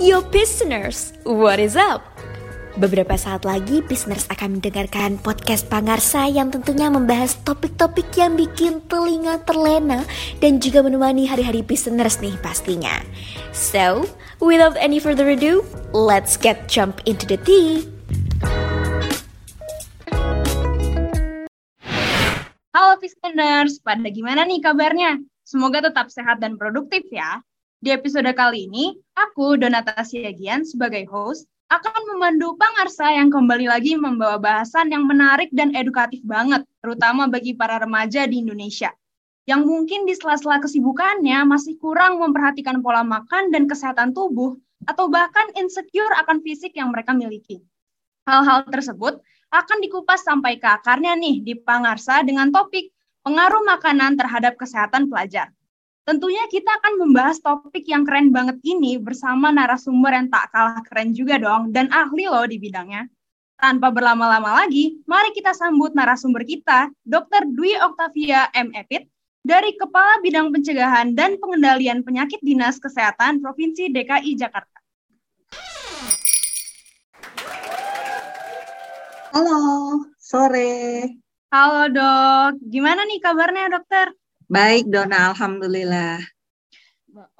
Yo listeners, what is up? Beberapa saat lagi, listeners akan mendengarkan podcast Pangarsa yang tentunya membahas topik-topik yang bikin telinga terlena dan juga menemani hari-hari listeners nih pastinya. So, without any further ado, let's get jump into the tea. Halo listeners, pada gimana nih kabarnya? Semoga tetap sehat dan produktif ya. Di episode kali ini, aku, Donata Siagian, sebagai host, akan memandu Pangarsa yang kembali lagi membawa bahasan yang menarik dan edukatif banget, terutama bagi para remaja di Indonesia. Yang mungkin di sela-sela kesibukannya masih kurang memperhatikan pola makan dan kesehatan tubuh, atau bahkan insecure akan fisik yang mereka miliki. Hal-hal tersebut akan dikupas sampai ke akarnya nih di Pangarsa dengan topik pengaruh makanan terhadap kesehatan pelajar. Tentunya kita akan membahas topik yang keren banget ini bersama narasumber yang tak kalah keren juga dong dan ahli loh di bidangnya. Tanpa berlama-lama lagi, mari kita sambut narasumber kita, Dr. Dwi Oktavia M. Epit, dari Kepala Bidang Pencegahan dan Pengendalian Penyakit Dinas Kesehatan Provinsi DKI Jakarta. Halo, sore. Halo dok, gimana nih kabarnya dokter? Baik, Dona, Alhamdulillah.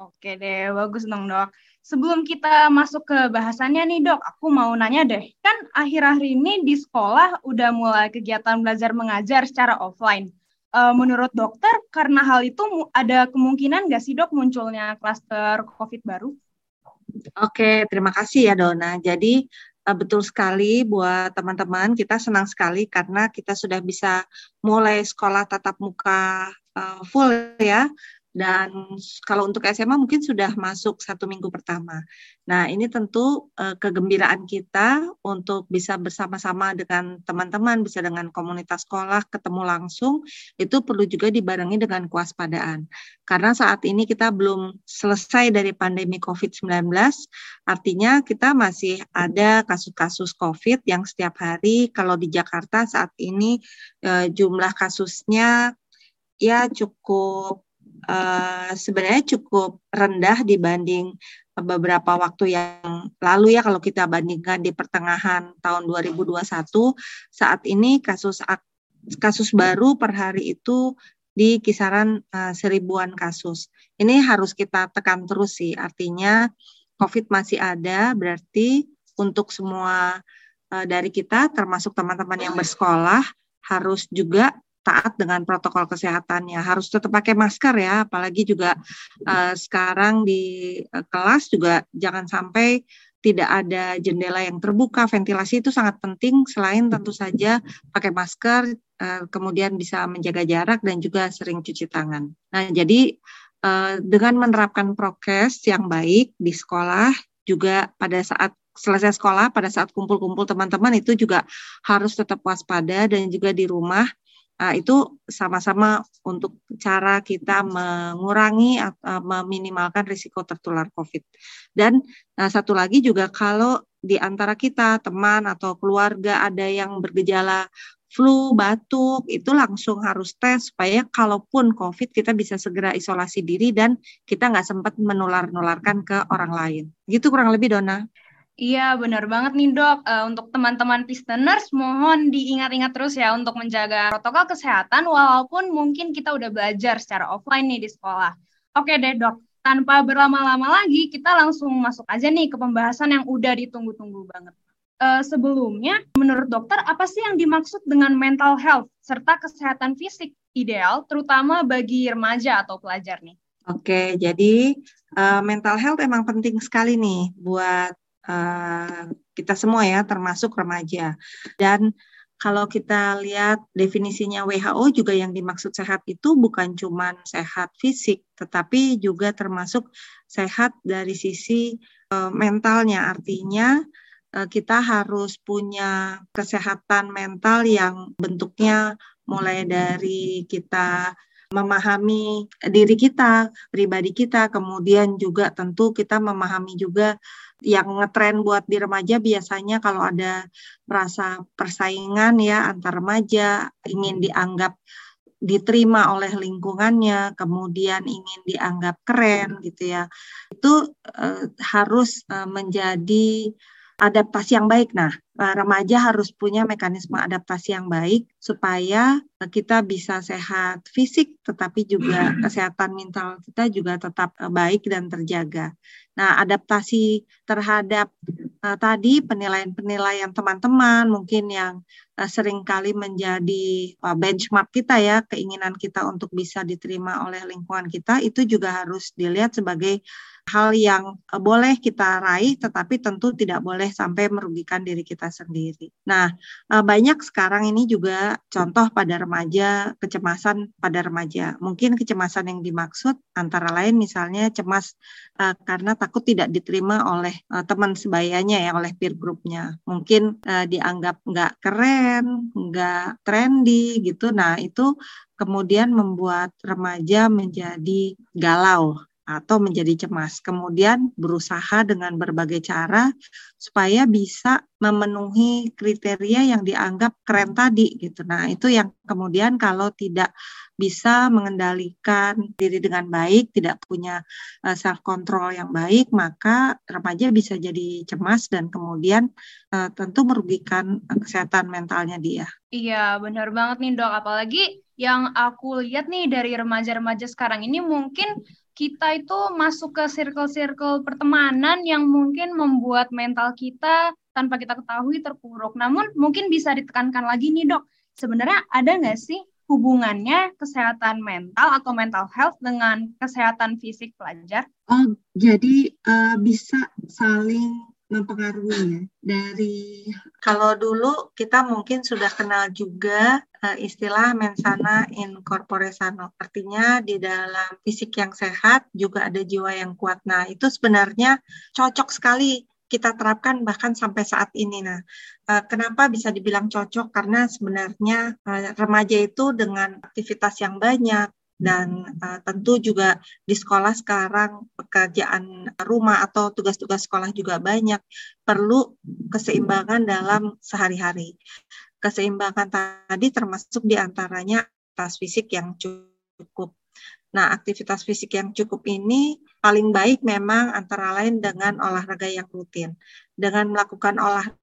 Oke deh, bagus dong dok. Sebelum kita masuk ke bahasannya nih dok, aku mau nanya deh, kan akhir-akhir ini di sekolah udah mulai kegiatan belajar mengajar secara offline. Uh, menurut dokter, karena hal itu ada kemungkinan nggak sih dok munculnya klaster COVID baru? Oke, terima kasih ya Dona. Jadi betul sekali buat teman-teman, kita senang sekali karena kita sudah bisa mulai sekolah tatap muka uh, full ya. Dan kalau untuk SMA mungkin sudah masuk satu minggu pertama. Nah ini tentu uh, kegembiraan kita untuk bisa bersama-sama dengan teman-teman, bisa dengan komunitas sekolah, ketemu langsung, itu perlu juga dibarengi dengan kewaspadaan. Karena saat ini kita belum selesai dari pandemi COVID-19, artinya kita masih ada kasus-kasus COVID yang setiap hari kalau di Jakarta saat ini uh, jumlah kasusnya ya cukup uh, sebenarnya cukup rendah dibanding beberapa waktu yang lalu ya kalau kita bandingkan di pertengahan tahun 2021 saat ini kasus kasus baru per hari itu di kisaran uh, seribuan kasus. Ini harus kita tekan terus sih. Artinya COVID masih ada, berarti untuk semua uh, dari kita, termasuk teman-teman yang bersekolah, harus juga taat dengan protokol kesehatannya. Harus tetap pakai masker ya, apalagi juga uh, sekarang di uh, kelas juga jangan sampai tidak ada jendela yang terbuka, ventilasi itu sangat penting selain tentu saja pakai masker, uh, kemudian bisa menjaga jarak dan juga sering cuci tangan. Nah, jadi dengan menerapkan prokes yang baik di sekolah juga pada saat selesai sekolah pada saat kumpul-kumpul teman-teman itu juga harus tetap waspada dan juga di rumah uh, itu sama-sama untuk cara kita mengurangi atau meminimalkan risiko tertular COVID. Dan uh, satu lagi juga kalau di antara kita teman atau keluarga ada yang bergejala flu, batuk, itu langsung harus tes supaya kalaupun COVID kita bisa segera isolasi diri dan kita nggak sempat menular-nularkan ke orang lain. Gitu kurang lebih Dona. Iya, benar banget nih dok. Uh, untuk teman-teman listeners, mohon diingat-ingat terus ya untuk menjaga protokol kesehatan walaupun mungkin kita udah belajar secara offline nih di sekolah. Oke deh dok, tanpa berlama-lama lagi, kita langsung masuk aja nih ke pembahasan yang udah ditunggu-tunggu banget. Uh, sebelumnya, menurut dokter, apa sih yang dimaksud dengan mental health serta kesehatan fisik ideal, terutama bagi remaja atau pelajar nih? Oke, jadi uh, mental health emang penting sekali nih buat uh, kita semua ya, termasuk remaja. Dan kalau kita lihat definisinya WHO juga yang dimaksud sehat itu bukan cuma sehat fisik, tetapi juga termasuk sehat dari sisi uh, mentalnya. Artinya uh, kita harus punya kesehatan mental yang bentuknya mulai dari kita memahami diri kita, pribadi kita, kemudian juga tentu kita memahami juga yang ngetren buat di remaja biasanya kalau ada merasa persaingan ya antar remaja ingin dianggap diterima oleh lingkungannya, kemudian ingin dianggap keren gitu ya, itu uh, harus uh, menjadi adaptasi yang baik. Nah, remaja harus punya mekanisme adaptasi yang baik supaya kita bisa sehat fisik, tetapi juga kesehatan mental kita juga tetap eh, baik dan terjaga. Nah, adaptasi terhadap uh, tadi penilaian-penilaian teman-teman mungkin yang uh, sering kali menjadi uh, benchmark kita ya, keinginan kita untuk bisa diterima oleh lingkungan kita itu juga harus dilihat sebagai hal yang uh, boleh kita raih tetapi tentu tidak boleh sampai merugikan diri kita sendiri. Nah, uh, banyak sekarang ini juga contoh pada remaja, kecemasan pada remaja. Mungkin kecemasan yang dimaksud antara lain misalnya cemas uh, karena takut tidak diterima oleh uh, teman sebayanya ya, oleh peer groupnya. Mungkin dianggap nggak keren, nggak trendy gitu. Nah, itu kemudian membuat remaja menjadi galau atau menjadi cemas. Kemudian berusaha dengan berbagai cara supaya bisa memenuhi kriteria yang dianggap keren tadi gitu. Nah, itu yang kemudian kalau tidak bisa mengendalikan diri dengan baik, tidak punya eh, self control yang baik, maka remaja bisa jadi cemas dan kemudian uh, tentu merugikan kesehatan mentalnya dia. Iya, benar banget nih, Dok. Apalagi yang aku lihat nih dari remaja-remaja sekarang ini mungkin kita itu masuk ke circle-circle pertemanan yang mungkin membuat mental kita tanpa kita ketahui terpuruk. Namun mungkin bisa ditekankan lagi nih dok, sebenarnya ada nggak sih hubungannya kesehatan mental atau mental health dengan kesehatan fisik pelajar? Oh, jadi uh, bisa saling mempengaruhi ya dari kalau dulu kita mungkin sudah kenal juga uh, istilah mensana in corpore sano artinya di dalam fisik yang sehat juga ada jiwa yang kuat nah itu sebenarnya cocok sekali kita terapkan bahkan sampai saat ini. Nah, uh, kenapa bisa dibilang cocok? Karena sebenarnya uh, remaja itu dengan aktivitas yang banyak, dan uh, tentu juga di sekolah sekarang pekerjaan rumah atau tugas-tugas sekolah juga banyak perlu keseimbangan dalam sehari-hari. Keseimbangan tadi termasuk di antaranya atas fisik yang cukup. Nah, aktivitas fisik yang cukup ini paling baik memang antara lain dengan olahraga yang rutin. Dengan melakukan olahraga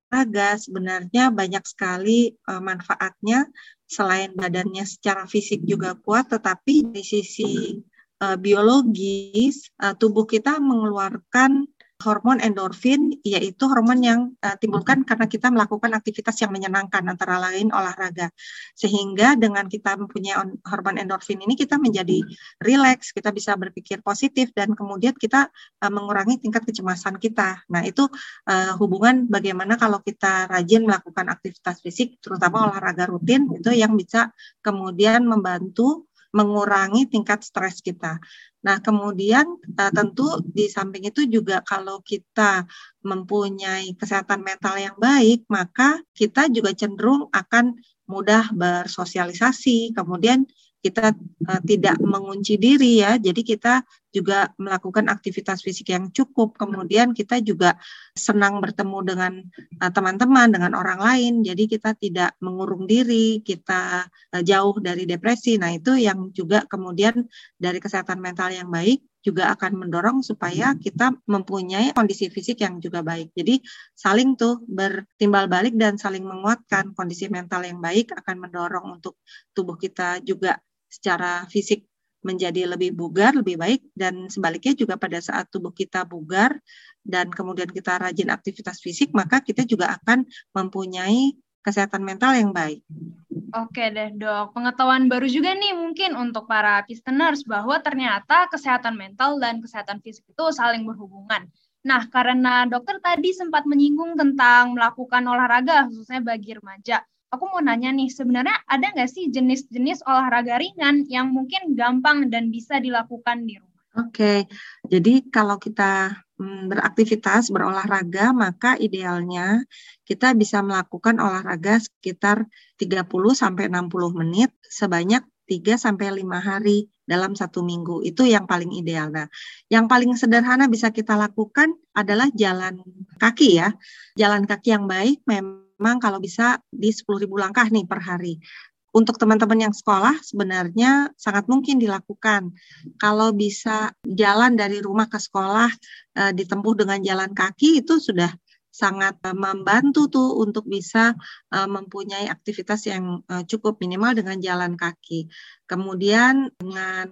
sebenarnya banyak sekali uh, manfaatnya selain badannya secara fisik juga kuat, tetapi di sisi uh, biologis uh, tubuh kita mengeluarkan hormon endorfin yaitu hormon yang uh, timbulkan karena kita melakukan aktivitas yang menyenangkan antara lain olahraga sehingga dengan kita mempunyai hormon endorfin ini kita menjadi rileks kita bisa berpikir positif dan kemudian kita uh, mengurangi tingkat kecemasan kita nah itu uh, hubungan bagaimana kalau kita rajin melakukan aktivitas fisik terutama olahraga rutin itu yang bisa kemudian membantu mengurangi tingkat stres kita. Nah, kemudian uh, tentu di samping itu juga kalau kita mempunyai kesehatan mental yang baik, maka kita juga cenderung akan mudah bersosialisasi, kemudian kita uh, tidak mengunci diri ya. Jadi kita juga melakukan aktivitas fisik yang cukup. Kemudian kita juga senang bertemu dengan eh, teman-teman, dengan orang lain. Jadi kita tidak mengurung diri, kita uh, jauh dari depresi. Nah, itu yang juga kemudian dari kesehatan mental yang baik juga akan mendorong supaya kita mempunyai kondisi fisik yang juga baik. Jadi saling tuh bertimbal balik dan saling menguatkan kondisi mental yang baik akan mendorong untuk tubuh kita juga secara fisik menjadi lebih bugar, lebih baik, dan sebaliknya juga pada saat tubuh kita bugar dan kemudian kita rajin aktivitas fisik, maka kita juga akan mempunyai kesehatan mental yang baik. Oke deh dok, pengetahuan baru juga nih mungkin untuk para listeners bahwa ternyata kesehatan mental dan kesehatan fisik itu saling berhubungan. Nah, karena dokter tadi sempat menyinggung tentang melakukan olahraga, khususnya bagi remaja aku mau nanya nih, sebenarnya ada nggak sih jenis-jenis olahraga ringan yang mungkin gampang dan bisa dilakukan di rumah? Oke, jadi kalau kita mm, beraktivitas, berolahraga, maka idealnya kita bisa melakukan olahraga sekitar 30 sampai 60 menit sebanyak 3 sampai 5 hari dalam satu minggu. Itu yang paling ideal. Nah, yang paling sederhana bisa kita lakukan adalah jalan kaki ya. Jalan kaki yang baik memang memang kalau bisa di 10.000 langkah nih per hari. untuk teman-teman yang sekolah sebenarnya sangat mungkin dilakukan. Kalau bisa jalan dari rumah ke sekolah e, ditempuh dengan jalan kaki itu sudah sangat e, membantu tuh untuk bisa e, mempunyai aktivitas yang e, cukup minimal dengan jalan kaki. Kemudian dengan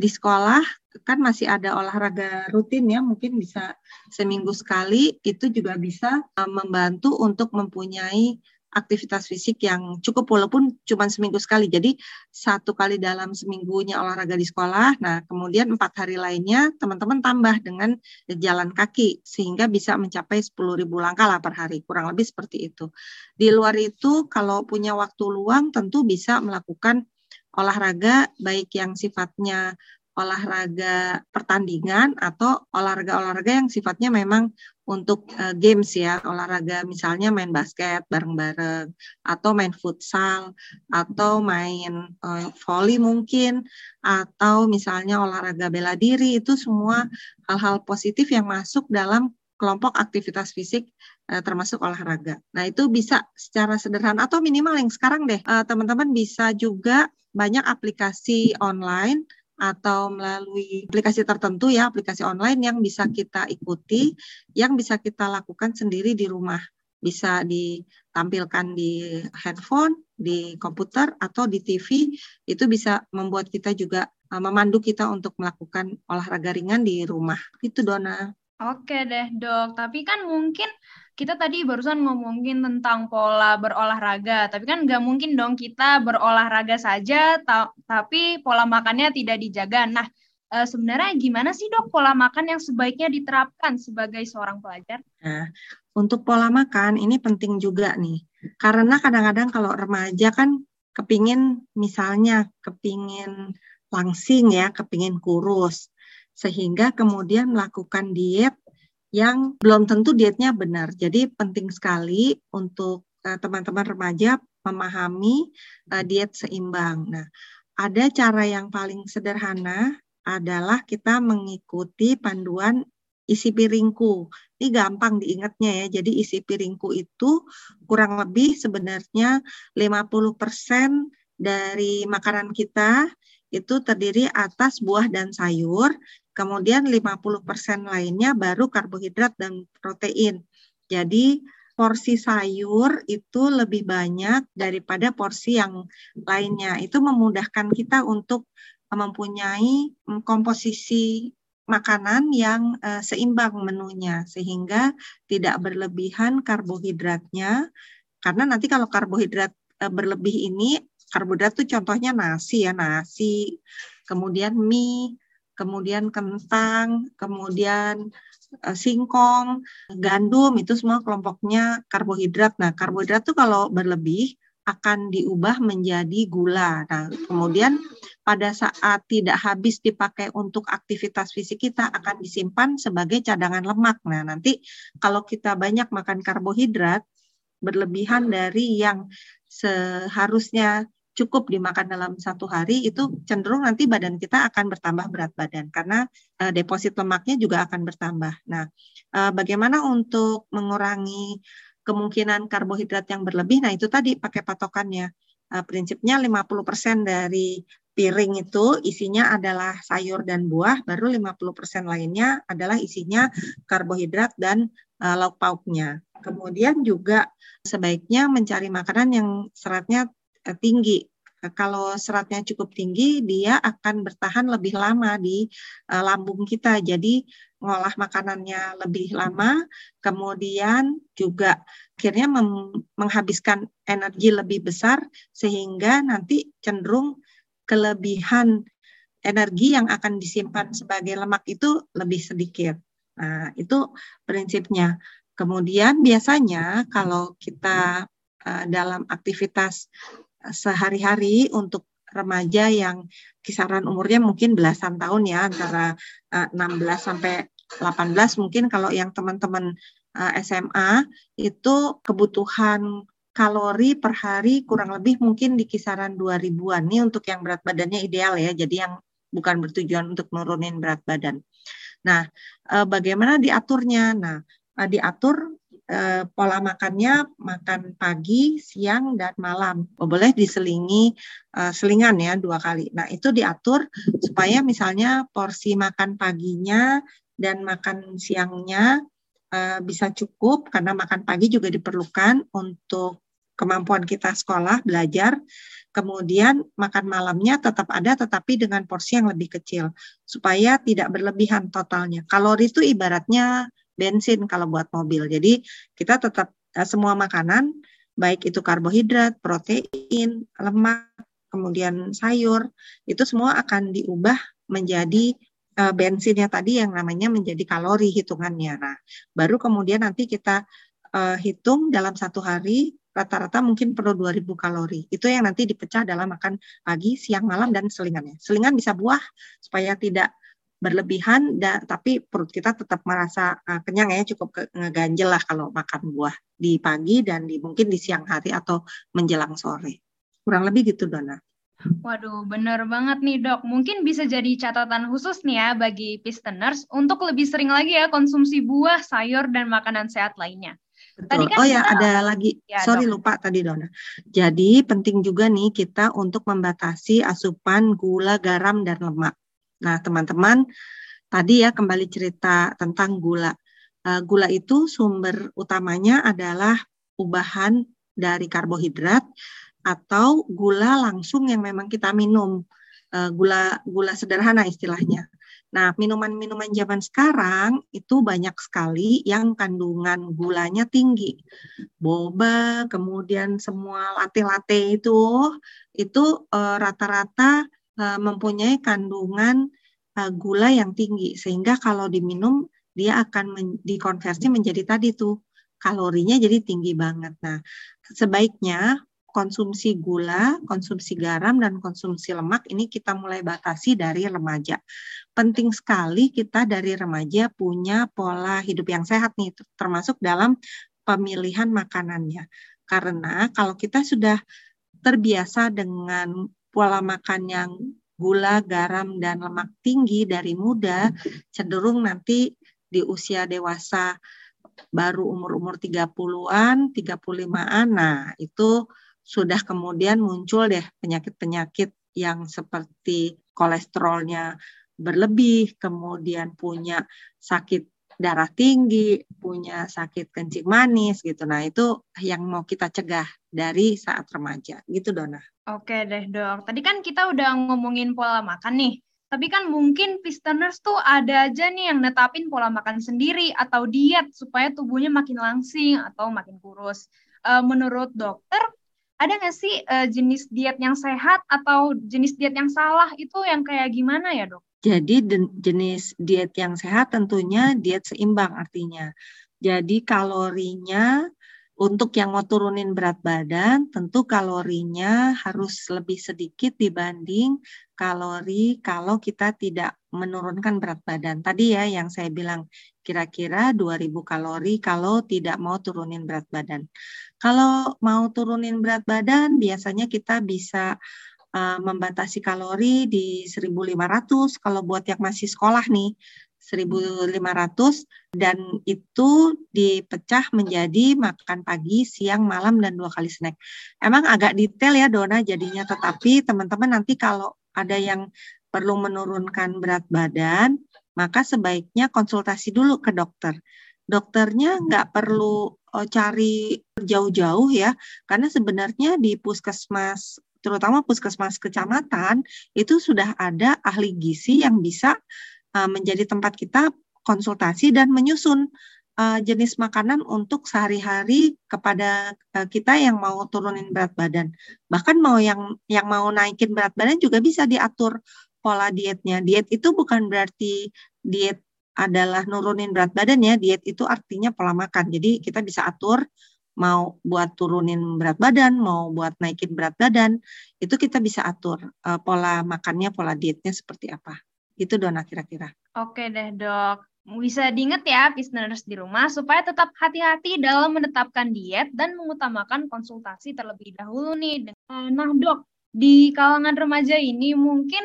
di sekolah kan masih ada olahraga rutin ya, mungkin bisa seminggu sekali itu juga bisa membantu untuk mempunyai aktivitas fisik yang cukup walaupun cuma seminggu sekali. Jadi satu kali dalam seminggunya olahraga di sekolah. Nah kemudian empat hari lainnya teman-teman tambah dengan jalan kaki sehingga bisa mencapai 10.000 langkah lah per hari. Kurang lebih seperti itu. Di luar itu kalau punya waktu luang tentu bisa melakukan olahraga baik yang sifatnya olahraga pertandingan atau olahraga-olahraga yang sifatnya memang untuk uh, games ya, olahraga misalnya main basket bareng-bareng atau main futsal atau main uh, volley mungkin atau misalnya olahraga bela diri itu semua hal-hal positif yang masuk dalam kelompok aktivitas fisik uh, termasuk olahraga. Nah, itu bisa secara sederhana atau minimal yang sekarang deh teman-teman bisa juga banyak aplikasi online atau melalui aplikasi tertentu ya, aplikasi online yang bisa kita ikuti, yang bisa kita lakukan sendiri di rumah. Bisa ditampilkan di handphone, di komputer, atau di TV, itu bisa membuat kita juga uh, memandu kita untuk melakukan olahraga ringan di rumah. Itu Dona. Oke deh dok, tapi kan mungkin kita tadi barusan ngomongin tentang pola berolahraga, tapi kan nggak mungkin dong kita berolahraga saja, ta tapi pola makannya tidak dijaga. Nah, e, sebenarnya gimana sih dok pola makan yang sebaiknya diterapkan sebagai seorang pelajar? Nah, untuk pola makan ini penting juga nih, karena kadang-kadang kalau remaja kan kepingin misalnya kepingin langsing ya, kepingin kurus, sehingga kemudian melakukan diet yang belum tentu dietnya benar. Jadi penting sekali untuk eh, teman-teman uh, remaja memahami uh, diet seimbang. Nah, ada cara yang paling sederhana adalah kita mengikuti panduan isi piringku. Ini gampang diingatnya ya. Jadi isi piringku itu kurang lebih sebenarnya 50% dari makanan kita itu terdiri atas buah dan sayur, Kemudian 50% lainnya baru karbohidrat dan protein. Jadi porsi sayur itu lebih banyak daripada porsi yang lainnya. Itu memudahkan kita untuk mempunyai mm, komposisi makanan yang uh, seimbang menunya sehingga tidak berlebihan karbohidratnya karena nanti kalau karbohidrat uh, berlebih ini karbohidrat tuh contohnya nasi ya nasi kemudian mie kemudian kentang, kemudian uh, singkong, gandum itu semua kelompoknya karbohidrat. Nah, karbohidrat itu kalau berlebih akan diubah menjadi gula. Nah, kemudian pada saat tidak habis dipakai untuk aktivitas fisik kita akan disimpan sebagai cadangan lemak. Nah, nanti kalau kita banyak makan karbohidrat berlebihan dari yang seharusnya cukup dimakan dalam satu hari itu cenderung nanti badan kita akan bertambah berat badan karena uh, deposit lemaknya juga akan bertambah. Nah, uh, bagaimana untuk mengurangi kemungkinan karbohidrat yang berlebih? Nah, itu tadi pakai patokannya. Uh, prinsipnya 50% dari piring itu isinya adalah sayur dan buah, baru 50% lainnya adalah isinya karbohidrat dan uh, lauk pauknya. Kemudian juga sebaiknya mencari makanan yang seratnya tinggi kalau seratnya cukup tinggi, dia akan bertahan lebih lama di uh, lambung kita. Jadi ngolah makanannya lebih lama, kemudian juga akhirnya menghabiskan energi lebih besar sehingga nanti cenderung kelebihan energi yang akan disimpan sebagai lemak itu lebih sedikit. Nah, itu prinsipnya. Kemudian biasanya kalau kita uh, dalam aktivitas sehari-hari untuk remaja yang kisaran umurnya mungkin belasan tahun ya antara uh, eh, 16 sampai 18 mungkin kalau yang teman-teman uh, eh, SMA itu kebutuhan kalori per hari kurang lebih mungkin di kisaran 2000-an. Ini untuk yang berat badannya ideal ya. Jadi yang bukan bertujuan untuk nurunin berat badan. Nah, uh, bagaimana diaturnya? Nah, diatur eh, pola makannya makan pagi, siang, dan malam. Boleh diselingi eh, selingan ya dua kali. Nah itu diatur supaya misalnya porsi makan paginya dan makan siangnya eh, bisa cukup karena makan pagi juga diperlukan untuk kemampuan kita sekolah belajar Kemudian makan malamnya tetap ada tetapi dengan porsi yang lebih kecil supaya tidak berlebihan totalnya. Kalori itu ibaratnya bensin kalau buat mobil. Jadi kita tetap eh, semua makanan baik itu karbohidrat, protein, lemak, kemudian sayur itu semua akan diubah menjadi uh, bensinnya tadi yang namanya menjadi kalori hitungannya. Nah, baru kemudian nanti kita uh, hitung dalam satu hari rata-rata mungkin perlu 2000 kalori. Itu yang nanti dipecah dalam makan pagi, siang, malam, dan selingannya. Selingan bisa buah supaya tidak berlebihan, da, tapi perut kita tetap merasa uh, kenyang ya, cukup ke, ngeganjel lah kalau makan buah di pagi dan di mungkin di siang hari atau menjelang sore. Kurang lebih gitu, Dona. Waduh, bener banget nih dok. Mungkin bisa jadi catatan khusus nih ya bagi pistoners untuk lebih sering lagi ya konsumsi buah, sayur, dan makanan sehat lainnya. Tadi kan oh ya, ada lagi. Ya, Sorry dok. lupa tadi Dona. Jadi penting juga nih kita untuk membatasi asupan gula, garam dan lemak. Nah, teman-teman, tadi ya kembali cerita tentang gula. Uh, gula itu sumber utamanya adalah ubahan dari karbohidrat atau gula langsung yang memang kita minum. Uh, gula gula sederhana istilahnya. Nah, minuman-minuman zaman sekarang itu banyak sekali yang kandungan gulanya tinggi. Boba, kemudian semua latte-latte itu itu eh, rata-rata uh, mempunyai kandungan uh, gula yang tinggi sehingga kalau diminum dia akan men dikonversi menjadi tadi tuh kalorinya jadi tinggi banget. Nah, sebaiknya konsumsi gula, konsumsi garam, dan konsumsi lemak ini kita mulai batasi dari remaja. Penting sekali kita dari remaja punya pola hidup yang sehat nih, termasuk dalam pemilihan makanannya. Karena kalau kita sudah terbiasa dengan pola makan yang gula, garam, dan lemak tinggi dari muda, cenderung nanti di usia dewasa baru umur-umur 30-an, 35-an, nah itu sudah kemudian muncul deh penyakit-penyakit yang seperti kolesterolnya berlebih, kemudian punya sakit darah tinggi, punya sakit kencing manis gitu. Nah, itu yang mau kita cegah dari saat remaja. Gitu, Dona. Oke deh, Dok. Tadi kan kita udah ngomongin pola makan nih. Tapi kan mungkin pistoners tuh ada aja nih yang netapin pola makan sendiri atau diet supaya tubuhnya makin langsing atau makin kurus. Uh, menurut dokter, ada nggak sih uh, jenis diet yang sehat atau jenis diet yang salah itu yang kayak gimana ya dok? Jadi jenis diet yang sehat tentunya diet seimbang artinya. Jadi kalorinya untuk yang mau turunin berat badan, tentu kalorinya harus lebih sedikit dibanding kalori kalau kita tidak menurunkan berat badan. Tadi ya yang saya bilang kira-kira 2000 kalori kalau tidak mau turunin berat badan. Kalau mau turunin berat badan, biasanya kita bisa uh, membatasi kalori di 1.500 kalau buat yang masih sekolah nih 1.500 dan itu dipecah menjadi makan pagi, siang, malam dan dua kali snack. Emang agak detail ya Dona jadinya, tetapi teman-teman nanti kalau ada yang perlu menurunkan berat badan, maka sebaiknya konsultasi dulu ke dokter dokternya nggak perlu uh, cari jauh-jauh ya, karena sebenarnya di puskesmas, terutama puskesmas kecamatan, itu sudah ada ahli gizi yang bisa uh, menjadi tempat kita konsultasi dan menyusun uh, jenis makanan untuk sehari-hari kepada uh, kita yang mau turunin berat badan. Bahkan mau yang yang mau naikin berat badan juga bisa diatur pola dietnya. Diet itu bukan berarti diet adalah nurunin berat badan ya. Diet itu artinya pola makan. Jadi kita bisa atur mau buat turunin berat badan, mau buat naikin berat badan, itu kita bisa atur uh, pola makannya, pola dietnya seperti apa. Itu Dona kira-kira. Oke deh dok. Bisa diingat ya listeners di rumah supaya tetap hati-hati dalam menetapkan diet dan mengutamakan konsultasi terlebih dahulu nih. Nah dok, di kalangan remaja ini mungkin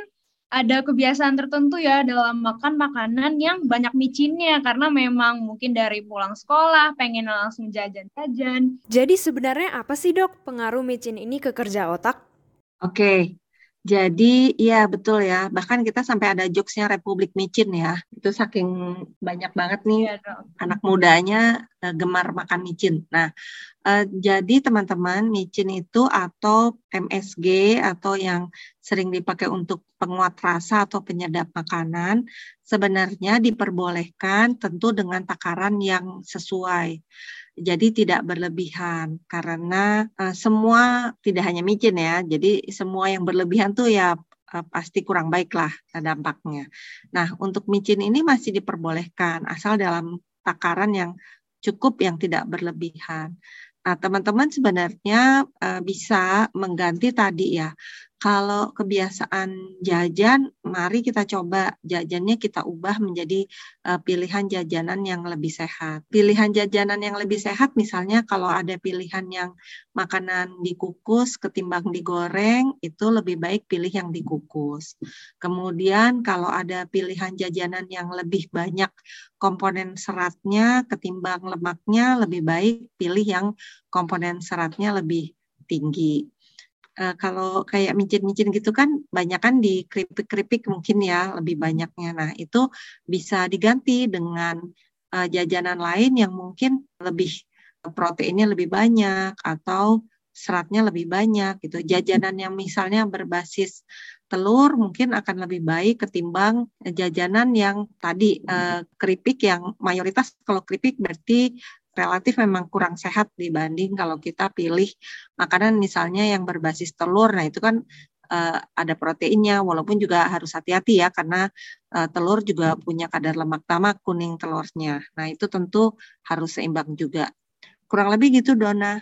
ada kebiasaan tertentu ya dalam makan makanan yang banyak micinnya karena memang mungkin dari pulang sekolah pengen langsung jajan-jajan. Jadi sebenarnya apa sih dok pengaruh micin ini ke kerja otak? Oke, jadi iya betul ya. Bahkan kita sampai ada jokesnya Republik Micin ya. Itu saking banyak banget nih ya, anak mudanya uh, gemar makan micin. Nah, uh, jadi teman-teman micin itu atau MSG atau yang sering dipakai untuk penguat rasa atau penyedap makanan sebenarnya diperbolehkan tentu dengan takaran yang sesuai. Jadi tidak berlebihan karena uh, semua tidak hanya micin ya. Jadi semua yang berlebihan tuh ya uh, pasti kurang baik lah dampaknya. Nah, untuk micin ini masih diperbolehkan asal dalam takaran yang cukup yang tidak berlebihan. Nah, teman-teman sebenarnya uh, bisa mengganti tadi ya kalau kebiasaan jajan, mari kita coba jajannya kita ubah menjadi uh, pilihan jajanan yang lebih sehat. Pilihan jajanan yang lebih sehat misalnya kalau ada pilihan yang makanan dikukus ketimbang digoreng, itu lebih baik pilih yang dikukus. Kemudian kalau ada pilihan jajanan yang lebih banyak komponen seratnya ketimbang lemaknya, lebih baik pilih yang komponen seratnya lebih tinggi uh, kalau kayak micin-micin gitu kan banyak kan di keripik-keripik mungkin ya lebih banyaknya. Nah itu bisa diganti dengan uh, jajanan lain yang mungkin lebih proteinnya lebih banyak atau seratnya lebih banyak gitu. Jajanan yang misalnya berbasis telur mungkin akan lebih baik ketimbang jajanan yang tadi uh, keripik yang mayoritas kalau keripik berarti relatif memang kurang sehat dibanding kalau kita pilih makanan misalnya yang berbasis telur. Nah, itu kan uh, ada proteinnya walaupun juga harus hati-hati ya karena uh, telur juga punya kadar lemak tamak kuning telurnya. Nah, itu tentu harus seimbang juga. Kurang lebih gitu Dona.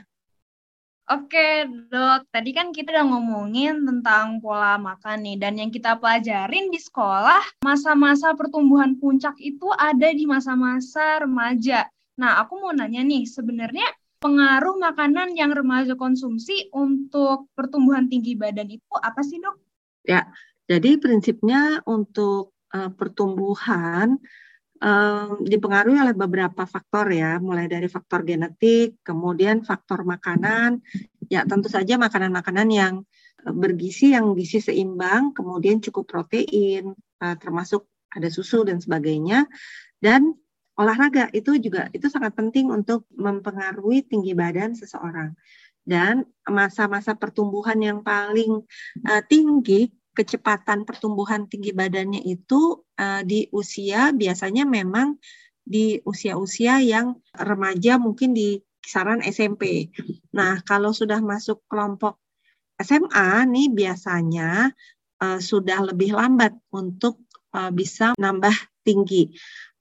Oke dok, tadi kan kita udah ngomongin tentang pola makan nih dan yang kita pelajarin di sekolah masa-masa pertumbuhan puncak itu ada di masa-masa remaja. Nah, aku mau nanya nih, sebenarnya pengaruh makanan yang remaja konsumsi untuk pertumbuhan tinggi badan itu apa sih, Dok? Ya, jadi prinsipnya untuk uh, pertumbuhan um, dipengaruhi oleh beberapa faktor ya, mulai dari faktor genetik, kemudian faktor makanan, ya tentu saja makanan-makanan yang bergizi, yang gizi seimbang, kemudian cukup protein, uh, termasuk ada susu dan sebagainya, dan olahraga itu juga itu sangat penting untuk mempengaruhi tinggi badan seseorang. Dan masa-masa pertumbuhan yang paling uh, tinggi kecepatan pertumbuhan tinggi badannya itu uh, di usia biasanya memang di usia-usia yang remaja mungkin di kisaran SMP. Nah, kalau sudah masuk kelompok SMA nih biasanya uh, sudah lebih lambat untuk uh, bisa nambah tinggi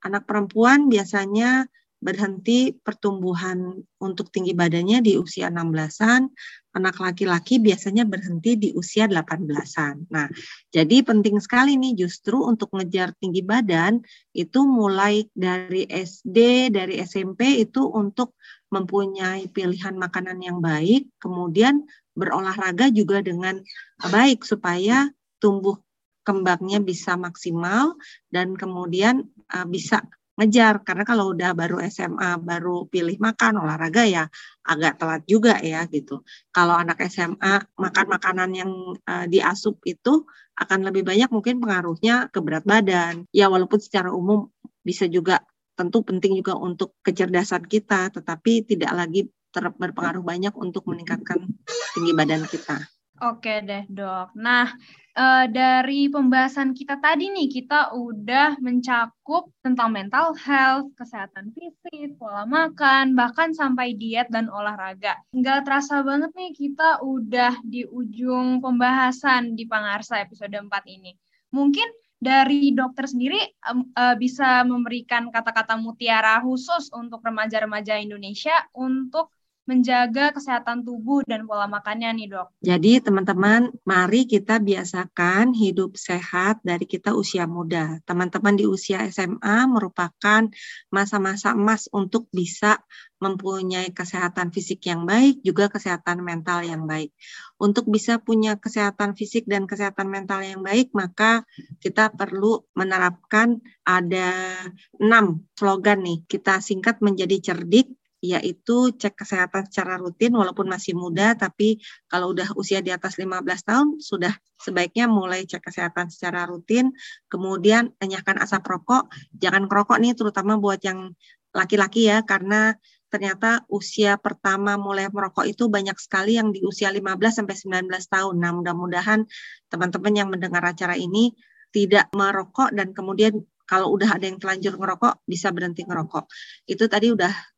anak perempuan biasanya berhenti pertumbuhan untuk tinggi badannya di usia 16-an, anak laki-laki biasanya berhenti di usia 18-an. Nah, jadi penting sekali nih justru untuk ngejar tinggi badan itu mulai dari SD, dari SMP itu untuk mempunyai pilihan makanan yang baik, kemudian berolahraga juga dengan baik supaya tumbuh kembangnya bisa maksimal dan kemudian uh, bisa ngejar karena kalau udah baru SMA baru pilih makan olahraga ya agak telat juga ya gitu. Kalau anak SMA makan makanan yang uh, diasup itu akan lebih banyak mungkin pengaruhnya ke berat badan. Ya walaupun secara umum bisa juga tentu penting juga untuk kecerdasan kita tetapi tidak lagi berpengaruh banyak untuk meningkatkan tinggi badan kita. Oke deh dok. Nah uh, dari pembahasan kita tadi nih, kita udah mencakup tentang mental health, kesehatan fisik, pola makan, bahkan sampai diet dan olahraga. Nggak terasa banget nih kita udah di ujung pembahasan di Pangarsa episode 4 ini. Mungkin dari dokter sendiri uh, bisa memberikan kata-kata mutiara khusus untuk remaja-remaja Indonesia untuk menjaga kesehatan tubuh dan pola makannya nih dok. Jadi teman-teman, mari kita biasakan hidup sehat dari kita usia muda. Teman-teman di usia SMA merupakan masa-masa emas untuk bisa mempunyai kesehatan fisik yang baik, juga kesehatan mental yang baik. Untuk bisa punya kesehatan fisik dan kesehatan mental yang baik, maka kita perlu menerapkan ada enam slogan nih. Kita singkat menjadi cerdik, yaitu cek kesehatan secara rutin walaupun masih muda tapi kalau udah usia di atas 15 tahun sudah sebaiknya mulai cek kesehatan secara rutin kemudian enyahkan asap rokok jangan kerokok nih terutama buat yang laki-laki ya karena ternyata usia pertama mulai merokok itu banyak sekali yang di usia 15 sampai 19 tahun. Nah, mudah-mudahan teman-teman yang mendengar acara ini tidak merokok dan kemudian kalau udah ada yang telanjur ngerokok bisa berhenti ngerokok. Itu tadi udah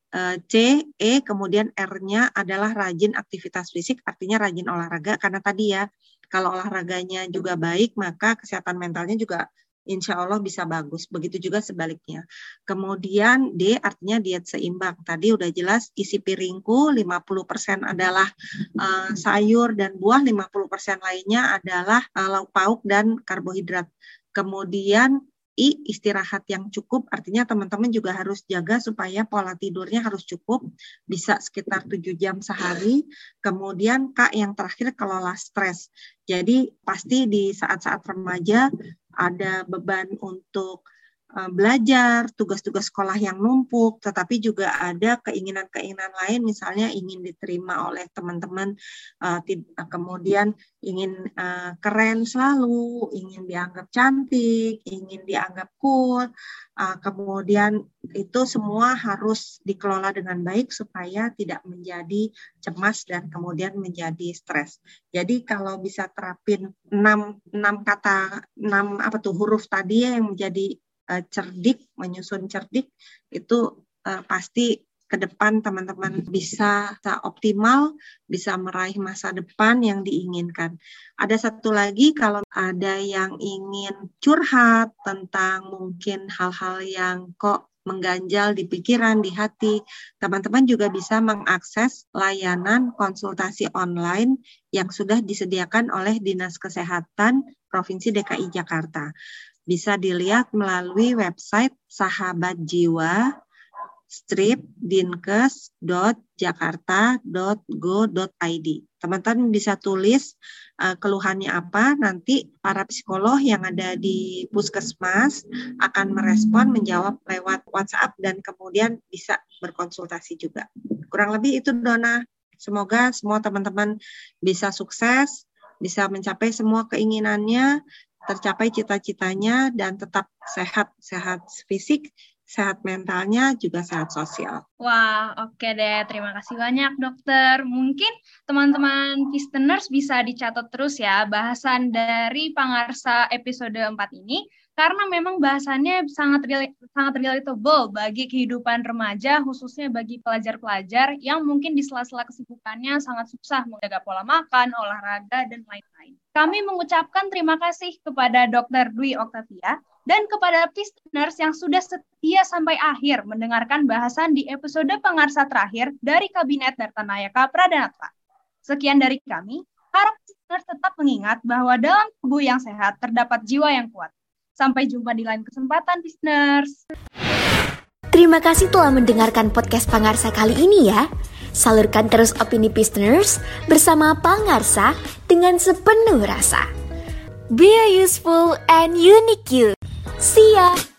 C, E, kemudian R-nya adalah rajin aktivitas fisik, artinya rajin olahraga, karena tadi ya, kalau olahraganya juga baik, maka kesehatan mentalnya juga insya Allah bisa bagus. Begitu juga sebaliknya. Kemudian D artinya diet seimbang. Tadi udah jelas isi piringku 50% adalah uh, sayur dan buah, 50% lainnya adalah uh, lauk pauk dan karbohidrat. Kemudian I istirahat yang cukup artinya teman-teman juga harus jaga supaya pola tidurnya harus cukup bisa sekitar 7 jam sehari. Kemudian Kak yang terakhir kelola stres. Jadi pasti di saat-saat remaja ada beban untuk belajar, tugas-tugas sekolah yang numpuk, tetapi juga ada keinginan-keinginan lain, misalnya ingin diterima oleh teman-teman, uh, kemudian ingin keren selalu, ingin dianggap cantik, ingin dianggap cool, kemudian itu semua harus dikelola dengan baik supaya tidak menjadi cemas dan kemudian menjadi stres. Jadi kalau bisa terapin enam enam kata enam apa tuh huruf tadi ya yang menjadi uh, cerdik, menyusun cerdik itu uh, pasti ke depan teman-teman bisa optimal, bisa meraih masa depan yang diinginkan. Ada satu lagi kalau ada yang ingin curhat tentang mungkin hal-hal yang kok mengganjal di pikiran, di hati, teman-teman juga bisa mengakses layanan konsultasi online yang sudah disediakan oleh Dinas Kesehatan Provinsi DKI Jakarta bisa dilihat melalui website sahabat jiwa strip dinkes.jakarta.go.id. Teman-teman bisa tulis uh, keluhannya apa, nanti para psikolog yang ada di puskesmas akan merespon, menjawab lewat WhatsApp dan kemudian bisa berkonsultasi juga. Kurang lebih itu Dona. Semoga semua teman-teman bisa sukses, bisa mencapai semua keinginannya tercapai cita-citanya dan tetap sehat, sehat fisik, sehat mentalnya, juga sehat sosial. Wah, oke okay deh. Terima kasih banyak, dokter. Mungkin teman-teman listeners bisa dicatat terus ya bahasan dari Pangarsa episode 4 ini karena memang bahasannya sangat sangat relatable bagi kehidupan remaja khususnya bagi pelajar-pelajar yang mungkin di sela-sela kesibukannya sangat susah menjaga pola makan, olahraga dan lain-lain. Kami mengucapkan terima kasih kepada Dr. Dwi Oktavia dan kepada listeners yang sudah setia sampai akhir mendengarkan bahasan di episode pengarsa terakhir dari Kabinet Dartanayaka Pradanata. Sekian dari kami, harap listeners tetap mengingat bahwa dalam tubuh yang sehat terdapat jiwa yang kuat. Sampai jumpa di lain kesempatan, listeners. Terima kasih telah mendengarkan podcast Pangarsa kali ini ya. Salurkan terus opini listeners bersama Pangarsa dengan sepenuh rasa. Be a useful and unique you. See ya!